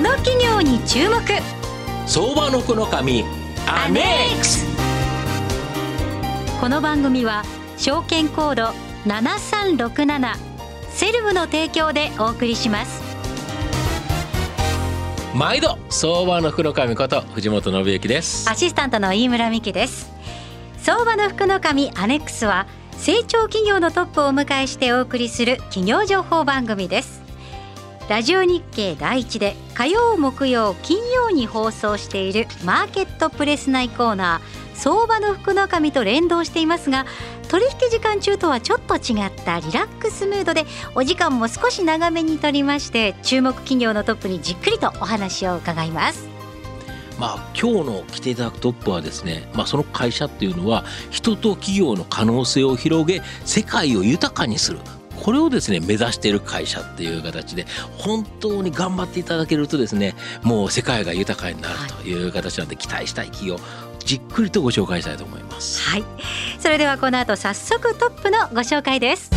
この企業に注目。相場の福の神アネックス。この番組は証券コード7367セルムの提供でお送りします。毎度相場の福の神こと藤本信之です。アシスタントの飯村美希です。相場の福の神アネックスは成長企業のトップをお迎えしてお送りする企業情報番組ですラジオ日経第一で火曜木曜金曜に放送しているマーケットプレス内コーナー相場の福の神と連動していますが取引時間中とはちょっと違ったリラックスムードでお時間も少し長めにとりまして注目企業のトップにじっくりとお話を伺います。まあ今日の来ていただくトップはですね、まあ、その会社っていうのは人と企業の可能性を広げ世界を豊かにする。これをですね目指している会社っていう形で本当に頑張っていただけるとですねもう世界が豊かになるとい。う形なんで期待したい企業じっくりとご紹介したいと思います。はい。それではこの後早速トップのご紹介です。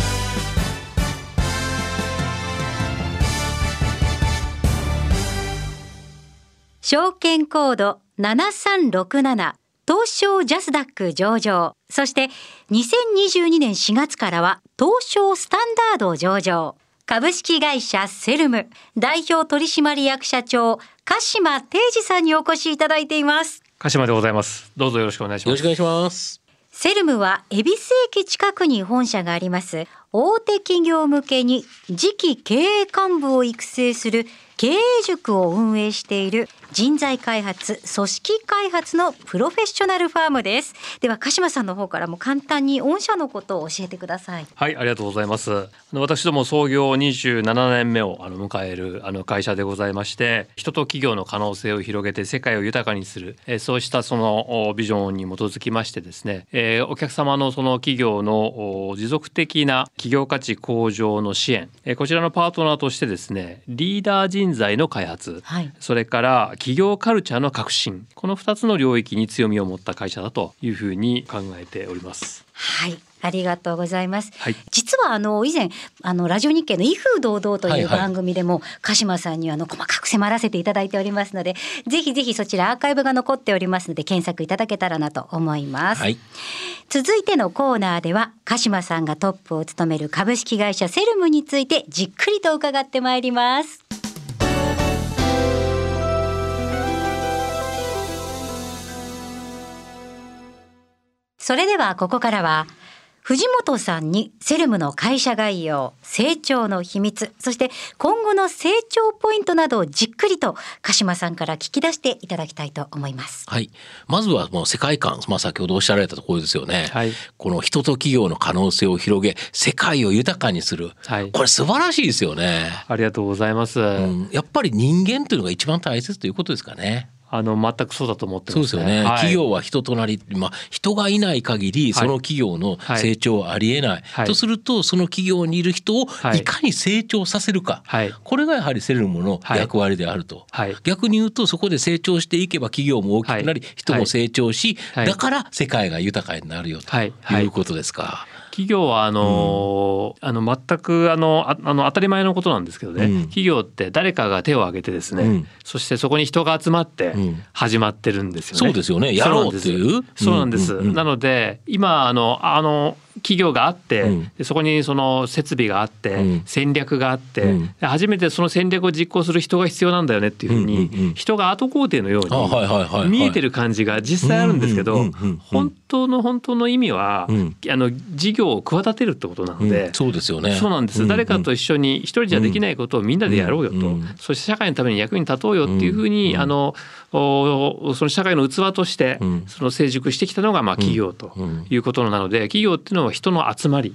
証券コード7367東証ジャスダック上場。そして2022年4月からは東証スタンダード上場。株式会社セルム。代表取締役社長鹿島定治さんにお越しいただいています。鹿島でございます。どうぞよろしくお願いします。よろしくお願いします。セルムは恵比寿駅近くに本社があります。大手企業向けに次期経営幹部を育成する経営塾を運営している人材開発組織開発のプロフェッショナルファームです。では鹿島さんの方からも簡単に御社のことを教えてください。はいありがとうございます。私ども創業27年目をあの迎えるあの会社でございまして人と企業の可能性を広げて世界を豊かにする、えそうしたそのビジョンに基づきましてですね、えー、お客様のその企業の持続的な企業価値向上の支援、えこちらのパートナーとしてですねリーダー人材の開発、はい、それから企業カルチャーの革新この2つの領域に強みを持った会社だというふうに考えております。はいありがとうございます。はい、実はあの以前あのラジオ日経の威風堂々という番組でも、はいはい、鹿島さんにあの細かく迫らせていただいておりますので、ぜひぜひそちらアーカイブが残っておりますので検索いただけたらなと思います。はい、続いてのコーナーでは鹿島さんがトップを務める株式会社セルムについてじっくりと伺ってまいります。それではここからは藤本さんにセルムの会社概要、成長の秘密、そして今後の成長ポイントなどをじっくりと鹿島さんから聞き出していただきたいと思います。はい。まずはもう世界観、まあ先ほどおっしゃられたところですよね。はい。この人と企業の可能性を広げ、世界を豊かにする。はい。これ素晴らしいですよね。ありがとうございます。うん、やっぱり人間というのが一番大切ということですかね。あの全くそうだと思ってます、ね、そうですよね、はい、企業は人となり、まあ、人がいない限りその企業の成長はありえない、はい、とするとその企業にいる人をい。かに成長させるか、はい、これがやはりセルムの役割であると、逆に言うとそこで成長していけば企業も大きくなり人も成長し、だから世界が豊かになるよということですか。企業はあの、うん、あの全くあのあの当たり前のことなんですけどね、うん、企業って誰かが手を挙げてですね、うん、そしてそこに人が集まって始まってるんですよね。そうですよね。やろうっていう。そうなんです。なので今あのあの企業があって、うん、そこにその設備があって、うん、戦略があって、うん、初めてその戦略を実行する人が必要なんだよねっていうふうに、人が後工程のように見えてる感じが実際あるんですけど、本当の本当の意味は、あの事業を企てるってことなので、そうですよね。そうなんです、誰かと一緒に一人じゃできないことをみんなでやろうよと、そして社会のために役に立とうよっていうふうに、あのその社会の器としてその成熟してきたのがまあ企業ということなので企業っていうのは人の集まり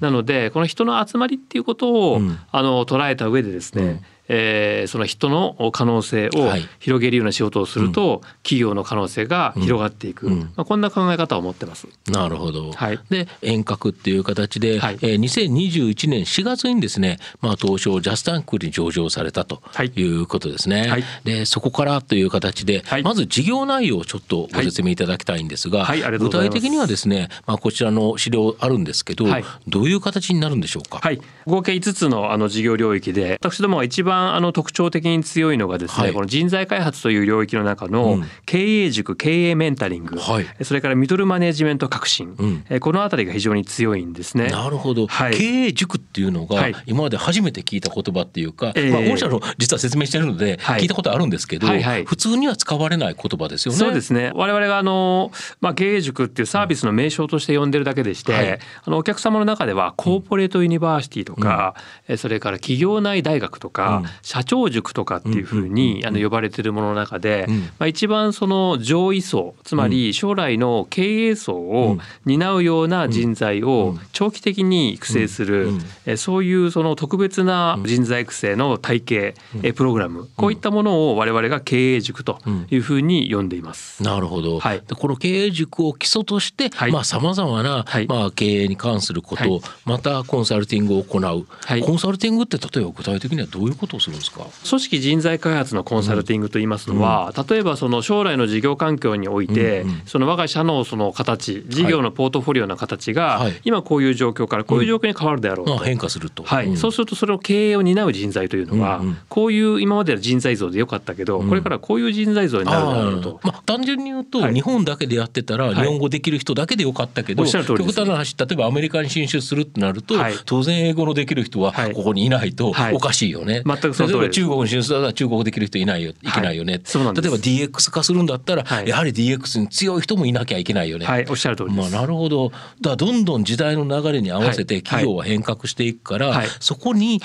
なのでこの人の集まりっていうことをあの捉えた上でですねえー、その人の可能性を広げるような仕事をすると、はい、企業の可能性が広がっていく、うん、まあ、こんな考え方を持ってます。なるほど、はい、で遠隔っていう形で、はい、えー、2021年4月にですね、まあ、東証ジャスタンクに上場されたとい。うことですね。はい、でそこからという形で、まず事業内容をちょっとご説明いただきたいんですが,、具体的にはですね、まあ、こちらの資料あるんですけど、どういう形になるんでしょうか？はい、合計5つのあの事業領域で私どもが一番番あの特徴的に強いのがですね、はい、この人材開発という領域の中の経営塾、経営メンタリング、はい、それからミドルマネジメント革新、うん、このあたりが非常に強いんですね。なるほど、はい、経営塾っていうのが今まで初めて聞いた言葉っていうか、まあ、御社の実は説明してるので聞いたことあるんですけど、普通には使われない言葉ですよね。そうですね。我々があの、まあ、経営塾っていうサービスの名称として呼んでるだけでして、あのお客様の中では corporate university とか、うん、それから企業内大学とか、うん、社長塾とかっていうふうに、あの呼ばれてるものの中で、まあ、一番その上位層つまり将来の経営層を担うような人材を長期的に育成する、えそういうその特別な人材育成の体系、えプログラムこういったものを我々が経営塾というふうに呼んでいます。なるほど、はい、でこの経営塾を基礎として、はい、まあさまざまな、はい、まあ経営に関すること、はい、またコンサルティングを行う、はい、コンサルティングって例えば具体的にはどういうことをするんですか？組織人材開発のコンサルティングといいますのは、うん、例えばその将来の事業環境において、うんうん、その我が社のその形事業のポートフォリオの形が、今こういう状況からこういう状況に変わるであろうと、うん、変化すると、はい、そうするとそれを経営を担う人材というのは、うんうん、こういう今までの人材像でよかったけど、これからこういう人材像になるだろうと、まあ、単純に言うと、日本だけでやってたら日本語できる人だけでよかったけど、極端な話例えばアメリカに進出するってなると、当然英語のできる人はここにいないとおかしいよね。全くその例えば中国に進出だったら中国できる人いないよい。けないよね。例えば DX 化するんだったら、やはり DX に強い人もいなきゃいけないよね。はい、おっしゃる通りまあ、なるほど。だどんどん時代の流れに合わせて企業は変革していくから、そこに、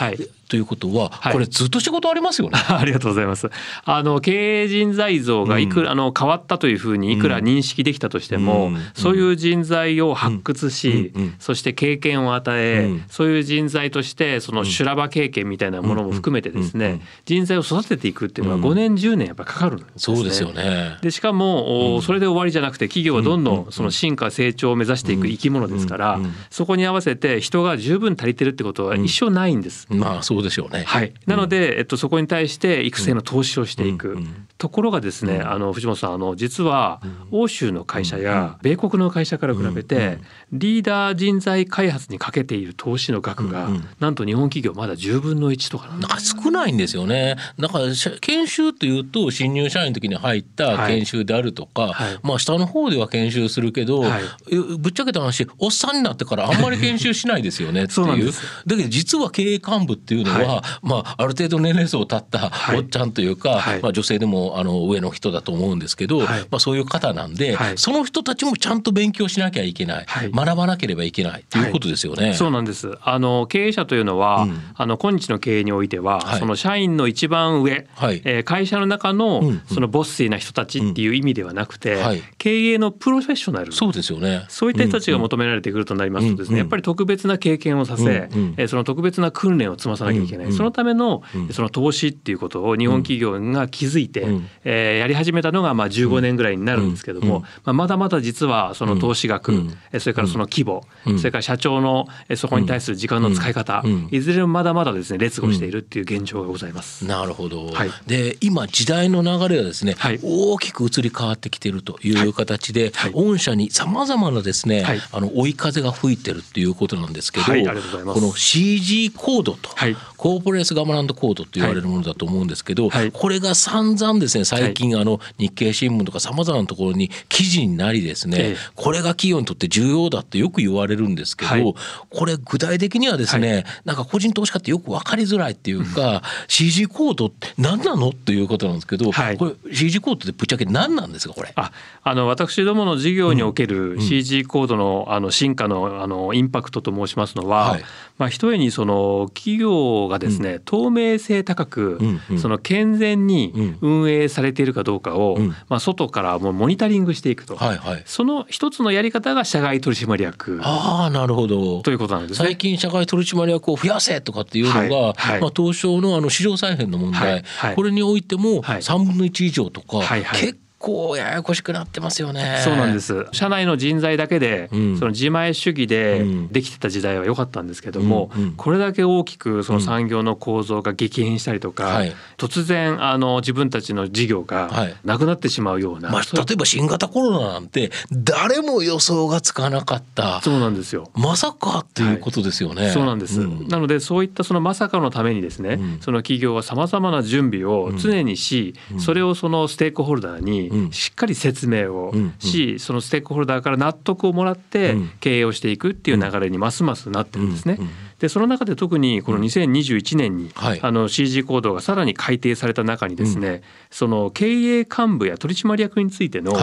ということは、これずっと仕事ありますよね。ありがとうございます。あの経営人材像がいくら、うん、あの変わったというふうにいくら認識できたとしても、うん、そういう人材を発掘し、うん、そして経験を与え、そういう人材としてその修羅場経験みたいなものも含めてですね、人材を育てていくっていうのは5年10年やっぱかかるんです、ね、そうですよね。でしかも、それで終わりじゃなくて企業はどんどんその進化成長を目指していく生き物ですから、そこに合わせて人が十分足りてるってことは一生ないんです。まあそうでしょうね。はい。なので、えっと、そこに対して育成の投資をしていく。ところがですね、あの藤本さんあの実は欧州の会社や米国の会社から比べてリーダー人材開発にかけている投資の額がなんと日本企業まだ10分の1とかなんか少ないんですよね。だから研修というと新入社員の時に入った研修であるとか、はい、まあ下の方では研修するけど、はい、ぶっちゃけた話おっさんになってからあんまり研修しないですよねっていう。だけど実は経営幹部っていうのは、はい、まあある程度年齢層を経ったおっちゃんというか、まあ女性でもあの上の人だと思うんですけど、まあそういう方なんで、その人たちもちゃんと勉強しなきゃいけない、学ばなければいけないということですよね。そうなんです。あの経営者というのは、うん、あの今日の経営においては、その社員の一番上、はい、えー、会社の中の、そのボスシーな人たちっていう意味ではなくて、経営のプロフェッショナル。そうですよね。そういった人たちが求められてくるとなりますとですね、やっぱり特別な経験をさせ、うんえー、その特別な訓練を積まさなきゃいけない。そのための、その投資っていうことを日本企業が気づいて、うん、えー、やり始めたのがまあ15年ぐらいになるんですけども、まあ、まだまだ実はその投資額、うん、それからその規模、それから社長のそこに対する時間の使い方、いずれもまだまだですね劣後しているっていう現状がございます。なるほど、はい、で今時代の流れがですね、はい、大きく移り変わってきているという形で、はい、御社にさまざまなですね、あの追い風が吹いてるっていうことなんですけど、この CG コードと、コーポレースガバナントコードと言われるものだと思うんですけど、これが散々ですね最近あの日経新聞とかさまざまなところに記事になりですね、これが企業にとって重要だってよく言われるんですけど、これ具体的にはですね、なんか個人投資家ってよく分かりづらいっていうか、CG コードって何なのっていうことなんですけど、はい、これ CG コードってぶっちゃけ何なんですかこれ？ああの私どもの事業における CG コードのあの進化のあのインパクトと申しますのは、はい、まあ、ひとえにその企業がですね、透明性高く、その健全に運営されているかどうかを、まあ、外からもうモニタリングしていくと、はいはい、その一つのやり方が社外取締役あなるほど。ということなんです、ね、最近社外取締役を増やせとかっていうのが、はいはい、まあ、東証のあの市場再編の問題、はいはい、これにおいても3分の1以上とか、はいはい、結構ややこしくなってますよね。そうなんです。社内の人材だけで、うん、その自前主義でできてた時代は良かったんですけども、うんうん、これだけ大きくその産業の構造が激変したりとか、はい、突然あの自分たちの事業がなくなってしまうような、はい、まあ、例えば新型コロナなんて誰も予想がつかなかった。そうなんですよ。まさかっていうことですよね。はい、そうなんです、なのでそういったそのまさかのためにですね、その企業はさまざまな準備を常にし、それをそのステークホルダーにしっかり説明をし、そのステークホルダーから納得をもらって経営をしていくっていう流れにますますなってるんですね。でその中で特にこの2021年に、あの CG コードがさらに改定された中にですね、その経営幹部や取締役についての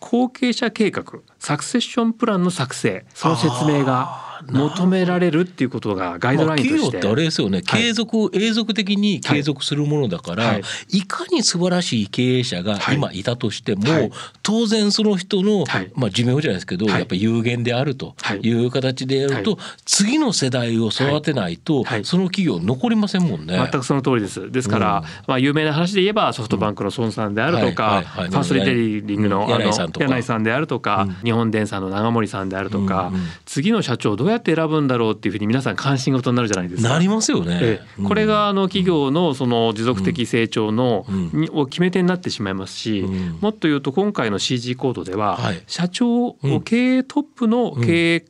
後継者計画サクセッションプランの作成その説明が求められるっていうことがガイドラインとして、まあ、企業ってあれですよね、継続永続的に継続するものだから、はい、い。かに素晴らしい経営者が今いたとしても、はい、当然その人の、まあ、寿命じゃないですけど、やっぱ有限であるとい。う形でやると、次の世代を育てないと、その企業残りませんもんね。全くその通りです。ですから、うん、まあ有名な話で言えばソフトバンクの孫さんであるとか、ファーストリテイリングの柳井さんであるとか、日本電産の長森さんであるとか、次の社長どうやって選ぶんだろうっていうふうに皆さん関心事になるじゃないですか。なりますよね。これがあの企業のその持続的成長の、を決め手になってしまいますし、もっと言うと今回の CG コードでは、社長、経営トップの経営、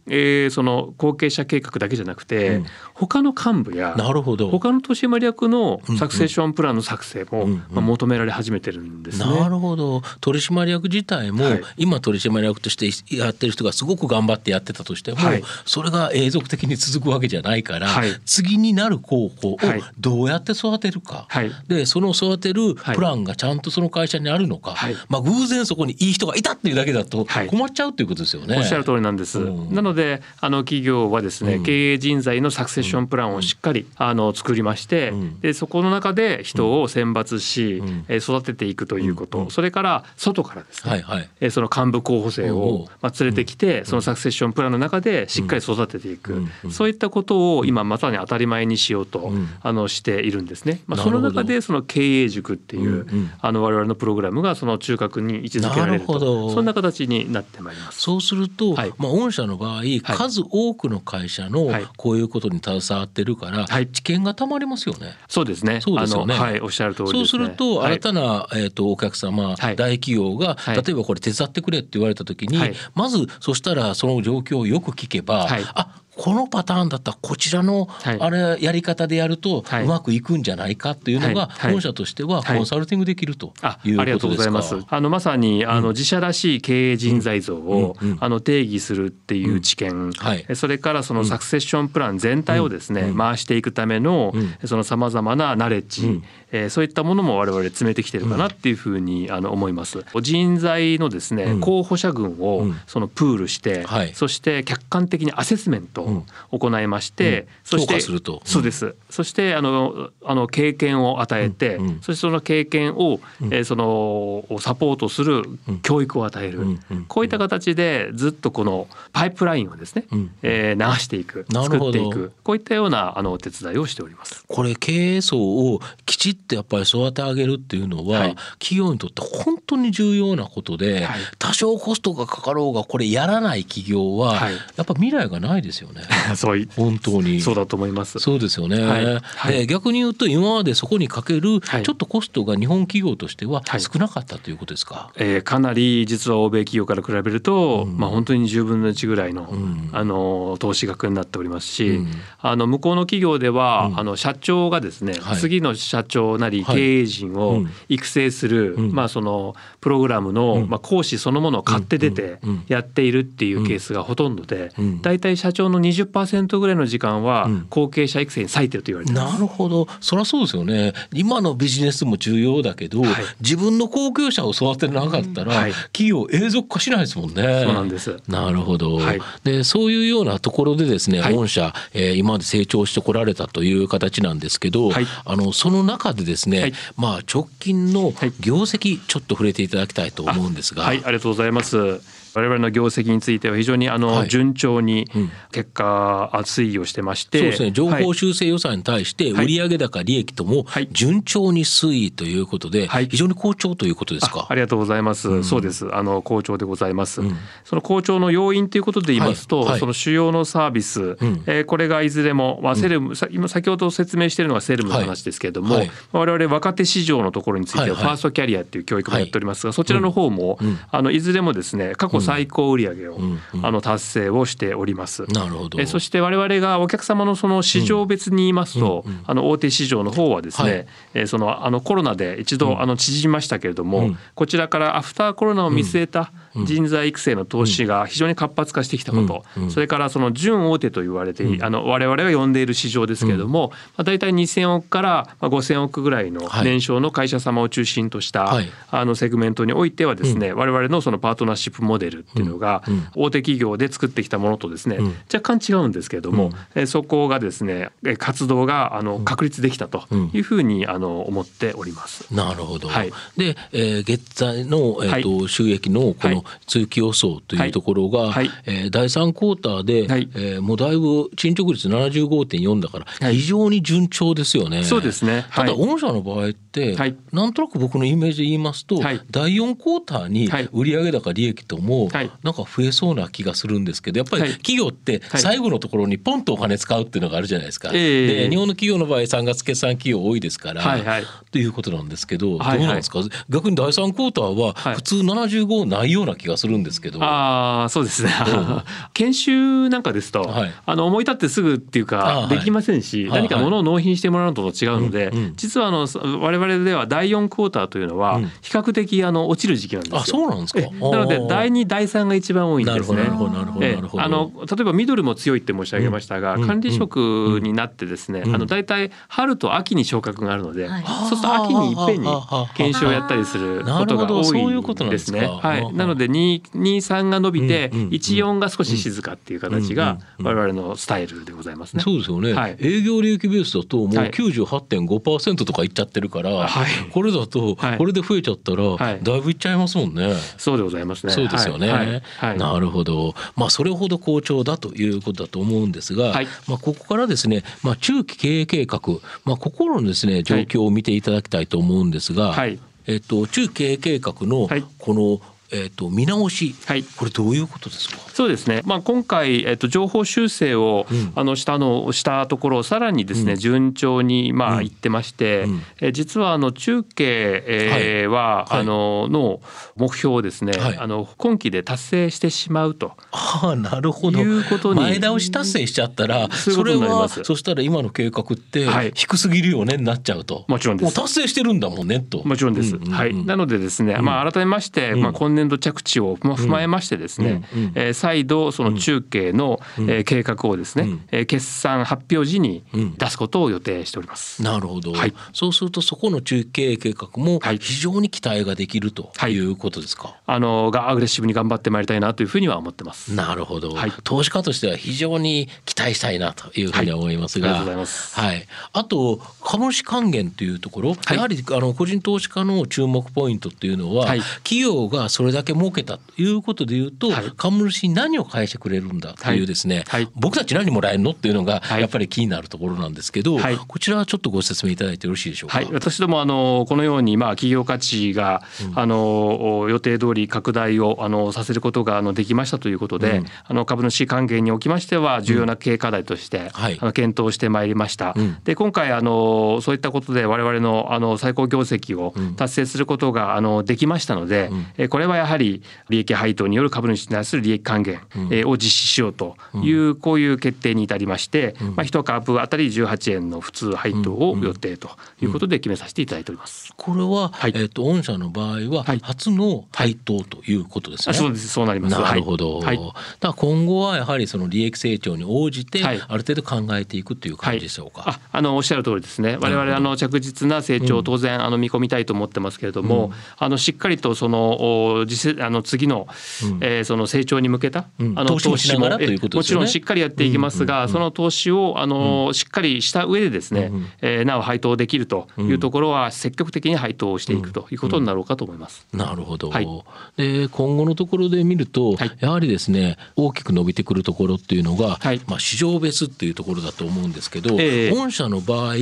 えその後継者計画だけじゃなくて、他の幹部やなるほど。他の取締役のサクセッションプランの作成も、まあ、求められ始めてるんですね。なるほど。取締役自体も、今取締役としてやってる人がすごく頑張ってやってたとしても、それが永続的に続くわけじゃないから、はい、次になる候補をどうやって育てるか、はい、でその育てるプランがちゃんとその会社にあるのか、はい、まあ、偶然そこにいい人がいたっていうだけだと困っちゃうということですよね。おっしゃる通りなんです、うん、なのであの企業はですね、うん、経営人材のサクセッションプランをしっかり、あの作りまして、うん、でそこの中で人を選抜し、うん、育てていくということ、それから外からですね、はいはい、その幹部候補生を、まあ、連れてきて、そのサクセッションプランの中でしっかり育てていく、そういったことを今まさに当たり前にしようと、あのしているんですね。まあ、その中でその経営塾っていう、あの我々のプログラムがその中核に位置づけられると。そんな形になってまいります。そうすると、はい、まあ御社の場合、数多くの会社のこういうことに携わってるから、はい、知見がたまりますよね。そうですね。そうですよね。はい、おっしゃる通り、ね、そうすると新たな、えっ、ー、とお客様、大企業が、例えばこれ手伝ってくれって言われた時に、まずそしたらその状況をよく聞けば、あこのパターンだったらこちらのあれやり方でやるとうまくいくんじゃないかっていうのが本社としてはコンサルティングできるということですか？ありがとうございます。あのまさにあの自社らしい経営人材像をあの定義するっていう知見、それからそのサクセッションプラン全体をですね回していくためのそのさまざまなナレッジ、えー、そういったものも我々詰めてきてるかなっていうふうにあの思います。人材のですね候補者群をそのプールして、そして客観的にアセスメントを行いまして、そしてそうです。そしてあのあの経験を与えて、そしてその経験を、えー、そのサポートする教育を与える、こういった形でずっとこのパイプラインをですね、えー、流していく作っていくこういったようなあのお手伝いをしております。これ経営層をきちっってやっぱり育て上げるっていうのは、はい、企業にとって本当に重要なことで、はい、多少コストがかかろうがこれやらない企業は、はい、やっぱ未来がないですよね。そう本当に。そうだと思います。そうですよね。はい、逆に言うと今までそこにかけるちょっとコストが日本企業としては少なかったということですか？えー、かなり実は欧米企業から比べると、うん、まあ本当に10分の1ぐらいの、うん、あの投資額になっておりますし、うん、あの向こうの企業では、あの社長がですね、次の社長なり経営陣を育成する、まあそのプログラムの、まあ、講師そのものを買って出てやっているっていうケースがほとんどで、大体社長の20%ぐらいの時間は後継者育成に割いてると言われてなるほど。そりゃそうですよね。今のビジネスも重要だけど、はい、自分の後継者を育てなかったら、はい、企業永続化しないですもんね。そうなんです。なるほど、はい、でそういうようなところでですね、御社、えー、今まで成長してこられたという形なんですけど、あのその中でですね、まあ直近の業績ちょっと触れていただきたいと思うんですが。はい、ありがとうございます。我々の業績については非常にあの順調に結果推移をしてまして、そうですね。情報修正予算に対して売上高利益とも順調に推移ということで、非常に好調ということですか？ありがとうございます、うん、そうです。あの好調でございます、うん、その好調の要因ということで言いますと、はい。はい、その主要のサービス、うん、えー、これがいずれも、まあ、セルム、今先ほど説明しているのがセルムの話ですけれども、はい、我々若手市場のところについてはファーストキャリアっていう教育もやっておりますが、そちらの方も、あのいずれもですね過去最高売上を、あの達成をしております。なるほど。えそして我々がお客様のその市場別に言いますと、あの大手市場の方はですね、はい、えー、そのあのコロナで一度、あの縮みましたけれども、こちらからアフターコロナを見据えた人材育成の投資が非常に活発化してきたこと、それからその準大手と言われて、あの我々が呼んでいる市場ですけれども、まあ、大体2,000億から5,000億ぐらいの年商の会社様を中心とした、あのセグメントにおいてはですね、我々のそのパートナーシップモデルっていうのが大手企業で作ってきたものとですね、若干違うんですけれども、えそこがですね活動があの確立できたというふうにあの思っております。なるほど。はい、で、えー、月在の、えーと、はい、収益のこの通期予想というところが、はい、えー、第3クォーターで、はい、えー、もうだいぶ進捗率75.4だから非常に順調ですよね。そうですね。ただ御社の場合って、はい、なんとなく僕のイメージで言いますと、はい、第4クォーターに売上高利益ともなんか増えそうな気がするんですけどやっぱり企業って最後のところにポンとお金使うっていうのがあるじゃないですか。で日本の企業の場合3月決算企業多いですから、はいはい、ということなんですけど、はいはい、どうなんですか？逆に第3クォーターは普通75ないような気がするんですけど、はい、ああそうですね。研修なんかですと、はい、あの思い立ってすぐっていうかできませんし、何かものを納品してもらうのと違うので、うんうん、実はあの我々では第4クォーターというのは比較的あの落ちる時期なんですよ。あそうなんですか。なので第2第3が一番多いんですね。なるほどなるほどなるほどあの例えばミドルも強いって申し上げましたが、管理職になってですね、あの大体春と秋に昇格があるので、そうすると秋にいっぺんに研修をやったりすることが多いですね。はい、なので2、2、3が伸びて、1、4が少し静かっていう形が我々のスタイルでございますね。そうですよね。はい、営業利益ベースだともう98.5%とかいっちゃってるから、はい、これだとこれで増えちゃったらだいぶいっちゃいますもんね。そうでございますね。そうですよね。なるほど。まあそれほど好調だということだと思うんですが、まあここからですね、まあ中期経営計画、まあここのですね状況を見ていただきたいと思うんですが、はい、えっと中経営計画のこのえーと、見直し、はい、これどういうことですか？そうですね、まあ、今回、えーと、情報修正を、うん、あのしたのしたところさらにですね、うん、順調に、まあ、いってまして、うん、え実はあの中継、えー、は、はい、あのの目標をですね、はい、あの今期で達成してしまうと。あなるほど。いうことに。前倒し達成しちゃったら、それはそしたら今の計画って低すぎるよねになっちゃうと。もちろんです。達成してるんだもんねと。もちろんです、はい、なのでですね、まあ、改めまして、まあ、今年度着地を踏まえましてですね、うん、えー、再度その中継の、うん、えー、計画をですね、うん、えー、決算発表時に出すことを予定しております。なるほど、はい、そうするとそこの中継計画も非常に期待ができるとい。うことですか、はい、あのがアグレッシブに頑張ってまいりたいなというふうには思ってます。なるほど、はい、投資家としては非常に期待したいなというふうに思いますが、はい、あはい、あと株主還元というところ、やはりあの個人投資家の注目ポイントっていうのは、企業がそれだけ儲けたということでいうと、はい、株主に何を返してくれるんだとい。うですね、はい、僕たち何もらえるのっていうのがやっぱり気になるところなんですけど、はい、こちらはちょっとご説明いただいてよろしいでしょうか？はい、私どもあのこのようにまあ企業価値が、うん、あの予定通り拡大をあのさせることがあのできましたということで、うん、あの株主還元におきましては重要な経営課題として、うん、あの検討してまいりました。で今回あのそういったことで我々のあの最高業績を達成することがあのできましたので、うん、これはやはり利益配当による株主に対する利益還元を実施しようというこういう決定に至りまして、まあ、1株当たり18円の普通配当を予定ということで決めさせていただいております。これは、はい、えっ、ー、と御社の場合は初の配当ということですね。はい、そうです。そうなります。なるほど。はい、だ今後はやはりその利益成長に応じてある程度考えていくという感じでしょうか。ああのおっしゃる通りですね。我々あの着実な成長を当然あの見込みたいと思ってますけれども、うん、あのしっかりとそのの次あの次の、うん、えー、その成長に向けた、うん、あの投資も、ね、もちろんしっかりやっていきますが、その投資をあの、しっかりした上でですね、うん、えー、なお配当できるというところは積極的に配当をしていくということになろうかと思います。なるほど、はい、で今後のところで見ると、はい、やはりですね大きく伸びてくるところっていうのが、はい、まあ、市場別っていうところだと思うんですけど、えー、御社の場合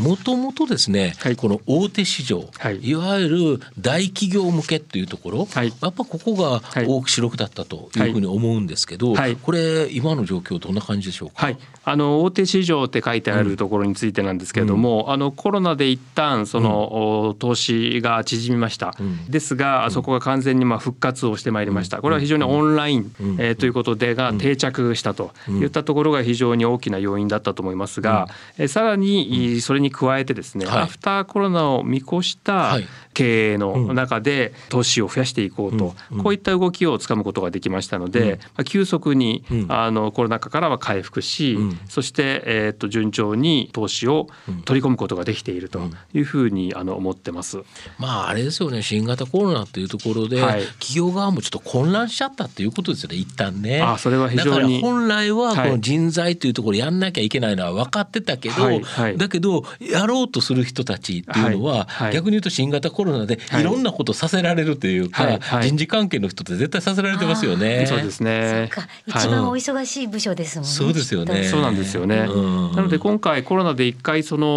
もともとですね、この大手市場、い、わゆる大企業向けっていうところ、やっぱここが大き白くだったというふうに思うんですけど、これ今の状況どんな感じでしょうか、あの大手市場って書いてあるところについてなんですけれども、うん、あのコロナで一旦その、うん、投資が縮みました、うん、ですがそこが完全にまあ復活をしてまいりました。これは非常にオンライン、えー、ということでが定着したといったところが非常に大きな要因だったと思いますが、えー、さらにそれに加えてですね、はい、アフターコロナを見越した経営の中で投資を増やしていこうと、こういった動きをつかむことができましたので、まあ、急速にあのコロナ禍からは回復し、そして、えー、と順調に投資を取り込むことができているというふうにあの思ってます。まああれですよね。新型コロナというところで、はい、企業側もちょっと混乱しちゃったっていうことですよね。一旦ね。あそれは非常に本来はこの人材というところやんなきゃいけないのは分かってたけど、はい。はい、だけどやろうとする人たちっていうのは、逆に言うと新型コロナでい。ろんなことさせられるというか、人事関係の人って絶対させられてますよね。そうですね。一番お忙しい部署ですもんね。そうですよね。そうなんですよね。なので今回コロナで一回その、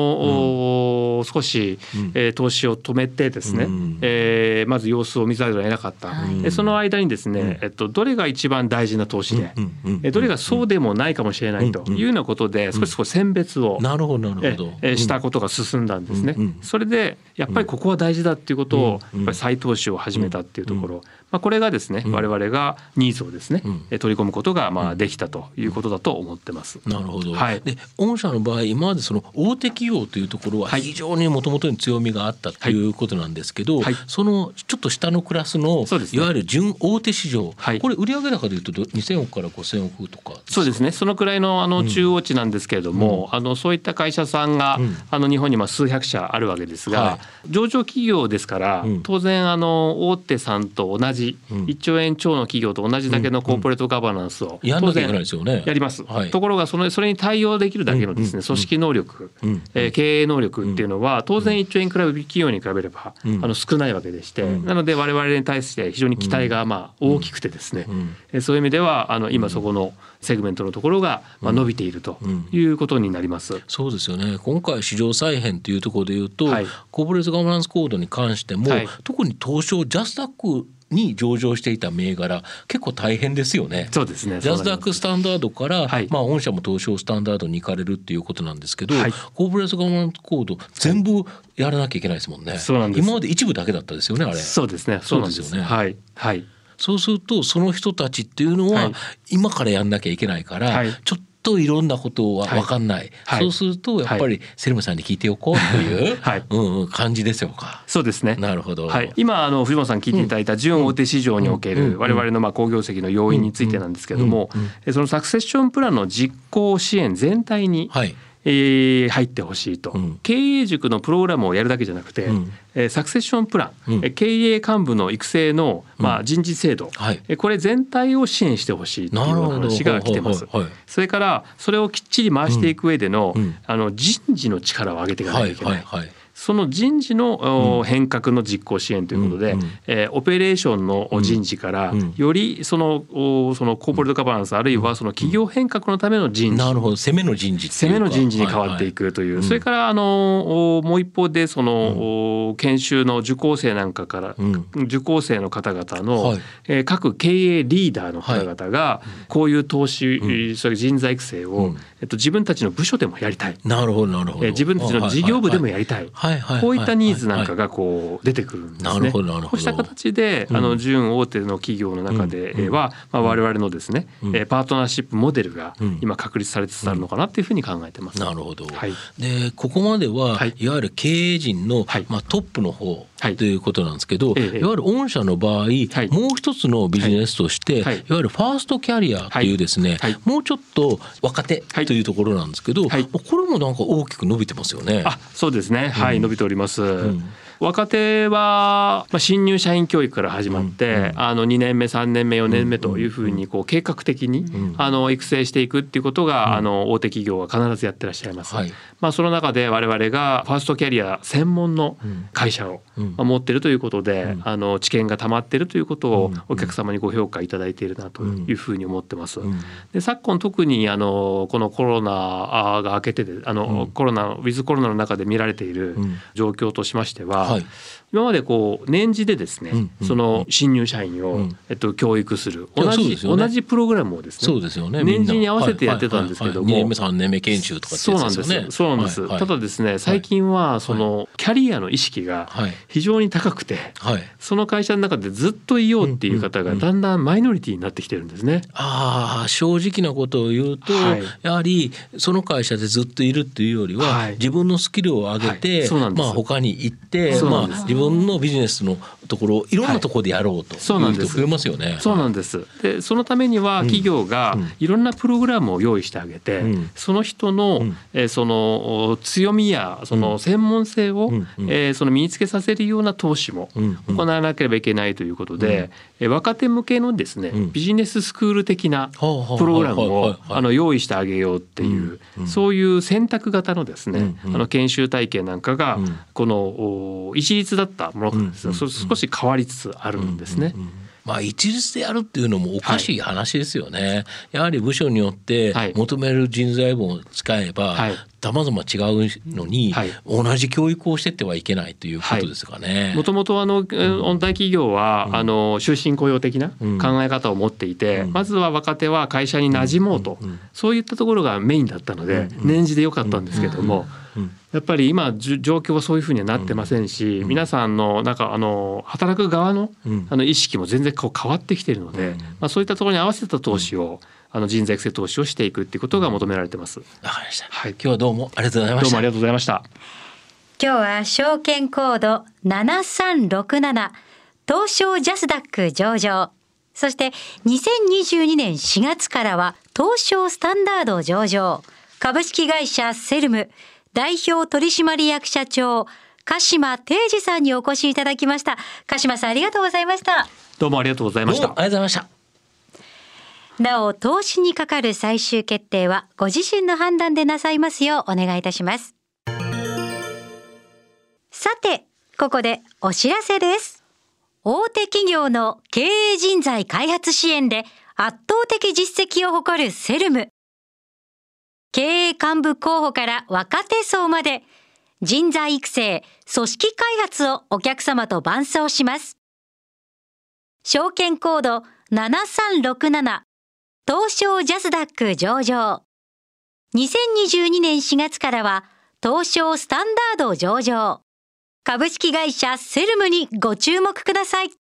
うん、少し、えー、投資を止めてですね、うん、えー、まず様子を見ざるを得なかった、はい、その間にですね、えっと、どれが一番大事な投資で、うん、どれがそうでもないかもしれないというようなことで少しこう選別を、なるほどなるほど、えー、したことが進んだんですね。それでやっぱりここは大事だっていうことをやっぱり再投資を始めたっていうところ、まあ、これがですね、我々がニーズをですね、取り込むことがまあできたということだと思ってます。なるほど、はい、で御社の場合今までその大手企業というところは非常にもともとに強みがあったということなんですけど、はい、そのちょっと下のクラスの、ね、いわゆる準大手市場、はい、これ売上高でいうと2000億から5000億とかそうですね。そのくらいのあの中央値なんですけれども、うん、あのそういった会社さんが、うん、あの日本にまあ数百社あるわけですが、はい、上場企業ですから、うん、当然あの大手さんと同じ、うん、1兆円超の企業と同じだけのコーポレートガバナンスを、当然やります、ところがそのそれに対応できるだけのですね、組織能力、えー、経営能力っていうのは当然1兆円比べ企業に比べれば、あの少ないわけでして、なので我々に対して非常に期待がまあ大きくてですね、うそういう意味ではあの今そこのセグメントのところがまあ伸びているということになります。そうですよね。今回市場再編というところでいうと、はい、コーポレートガバナンスコードに関しても、はい、特に東証ジャスダックに上場していた銘柄結構大変ですよね。そうですね。ジャスダックスタンダードから、はい、まあ御社も東証スタンダードに行かれるっていうことなんですけど、はい、コーポレートガバナンスコード全部やらなきゃいけないですもんね。そうなんです。今まで一部だけだったですよねあれ。そうですね。そうですよね。はい。はい。そうするとその人たちっていうのは、今からやんなきゃいけないから、ちょっとといろんなことは分かんない、はい、そうするとやっぱりセルムさんに聞いておこうという、はい。うん、感じですよか？そうですね。なるほど、はい、今あの藤本さん聞いていただいた準大手市場における我々のまあ好業績の要因についてなんですけれども、そのサクセッションプランの実行支援全体に、はいえー、入ってほしいと、うん、経営塾のプログラムをやるだけじゃなくて、うん、えー、サクセッションプラン、うん、経営幹部の育成の、まあ、人事制度、はい、これ全体を支援してほしいという話が来てます。それからそれをきっちり回していく上での,、あの人事の力を上げていかなきゃいけない。はいはいはいその人事の変革の実行支援ということで、うんえー、オペレーションの人事からよりそのそのコーポレートガバナンスあるいはその企業変革のための人事、なるほど。攻めの人事攻めの人事に変わっていくという、それからあのもう一方でその、研修の受講生なんかから、受講生の方々の、はい、えー、各経営リーダーの方々がこういう投資、それ人材育成を、えっと、自分たちの部署でもやりたい。なるほどなるほど、えー、自分たちの事業部でもやりたい、こういったニーズなんかがこう出てくるんですね。こうした形で、あの準大手の企業の中では、まあ、我々のですね、えパートナーシップモデルが今確立されつつあるのかなっていうふうに考えてます。なるほど、はい、でここまでは、はい、いわゆる経営陣の、はい、まあ、トップの方ということなんですけど、い、わゆる御社の場合、もう一つのビジネスとして、い、わゆるファーストキャリアというですね、もうちょっと若手というところなんですけど、これもなんか大きく伸びてますよね。あそうですね、はい、伸びております。うん若手は、まあ、新入社員教育から始まって、あの2年目3年目4年目というふうにこう計画的に、うん、あの育成していくっていうことが、うん、あの大手企業は必ずやってらっしゃいます。はい、まあ、その中で我々がファーストキャリア専門の会社を、持っているということで、あの知見が溜まっているということをお客様にご評価いただいているなというふうに思ってます。で昨今特にあのこのコロナが明けてあの、コロナウィズコロナの中で見られている状況としましては、はい、今までこう年次でですね、うんうん、その新入社員を、うん、えっと、教育する。同じ、ね、同じプログラムをですねそうですよね。年次に合わせてやってたんですけども、はいはいはい、2年目3年目研修とか、そうなんです。そうなんです、はいはい、ただですね最近はその、キャリアの意識が非常に高くて、はい、その会社の中でずっといようっていう方がだんだんマイノリティになってきてるんですね。うんうんうん、ああ正直なことを言うと、やはりその会社でずっといるっていうよりは、自分のスキルを上げて、まあ他に行って、まあ自分のビジネスのところい。ろんなところでやろうと、はい、そうなんです。増えますよね。そうなんです。でそのためには企業がいろんなプログラムを用意してあげて、うん、その人の、うん、えー、その強みやその専門性を、うん、えー、その身につけさせるような投資も行わなければいけないということで、うん、若手向けのですね、ビジネススクール的なプログラムをあの用意してあげようっていう、そういう選択型のですね、あの研修体験なんかが、この一律だったものからですね、少し変わりつつあるんですね。まあ一律でやるっていうのもおかしい話ですよね。はい、やはり部署によって求める人材も使えば、さまざま違うのに、はい、同じ教育をしてってはいけないということですかね。もともとあの、うん、大企業は、うん、あの終身雇用的な考え方を持っていて、うん、まずは若手は会社に馴染もうと、そういったところがメインだったので、年次でよかったんですけども。やっぱり今状況はそういうふうにはなってませんし、皆さんのなんかあの働く側のあの意識も全然こう変わってきているので、まあ、そういったところに合わせた投資を、あの人材育成投資をしていくっていうことが求められてます。わかりました。はい、今日はどうもありがとうございました。どうもありがとうございました。今日は証券コード七三六七東証ジャスダック上場。そして2022年4月からは東証スタンダード上場。株式会社セルム代表取締役社長鹿島定治さんにお越しいただきました。鹿島さんありがとうございました。どうもありがとうございました。ありがとうございました。なお投資にかかる最終決定はご自身の判断でなさいますようお願いいたしますさてここでお知らせです大手企業の経営人材開発支援で圧倒的実績を誇るセルム経営幹部候補から若手層まで人材育成、組織開発をお客様と伴走します。証券コード7367東証ジャスダック上場。2022年4月からは東証スタンダード上場。株式会社セルムにご注目ください。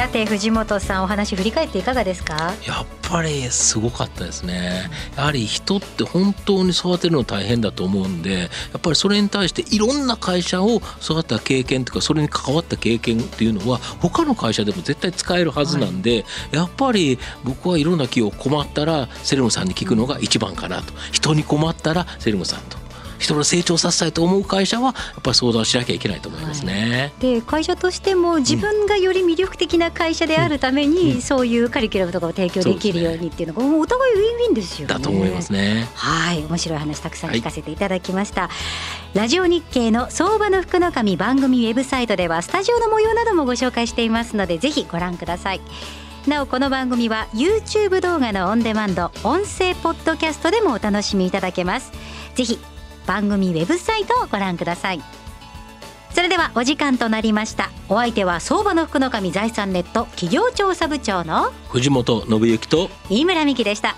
さて藤本さんお話振り返っていかがですか？やっぱりすごかったですね。やはり人って本当に育てるの大変だと思うんでやっぱりそれに対していろんな会社を育った経験とかそれに関わった経験っていうのは他の会社でも絶対使えるはずなんで、はい、やっぱり僕はいろんな企業困ったらセルムさんに聞くのが一番かなと。人に困ったらセルムさんと。人の成長させたいと思う会社はやっぱり相談しなきゃいけないと思いますね。はい、で会社としても自分がより魅力的な会社であるために、うん、そういうカリキュラムとかを提供できるようにっていうのが、ね、お互いウィンウィンですよね。だと思いますね。はい面白い話たくさん聞かせていただきました。はい、ラジオ日経の相場の福の神番組ウェブサイトではスタジオの模様などもご紹介していますのでぜひご覧ください。なおこの番組は YouTube 動画のオンデマンド音声ポッドキャストでもお楽しみいただけますぜひ番組ウェブサイトをご覧ください。それではお時間となりました。お相手は相場の福の神財産ネット企業調査部長の藤本信之と飯村美希でした。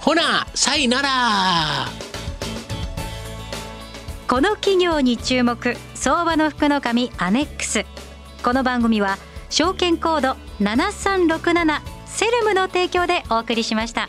ほなさいなら。この企業に注目相場の福の神アネックス。この番組は証券コード7367セルムの提供でお送りしました。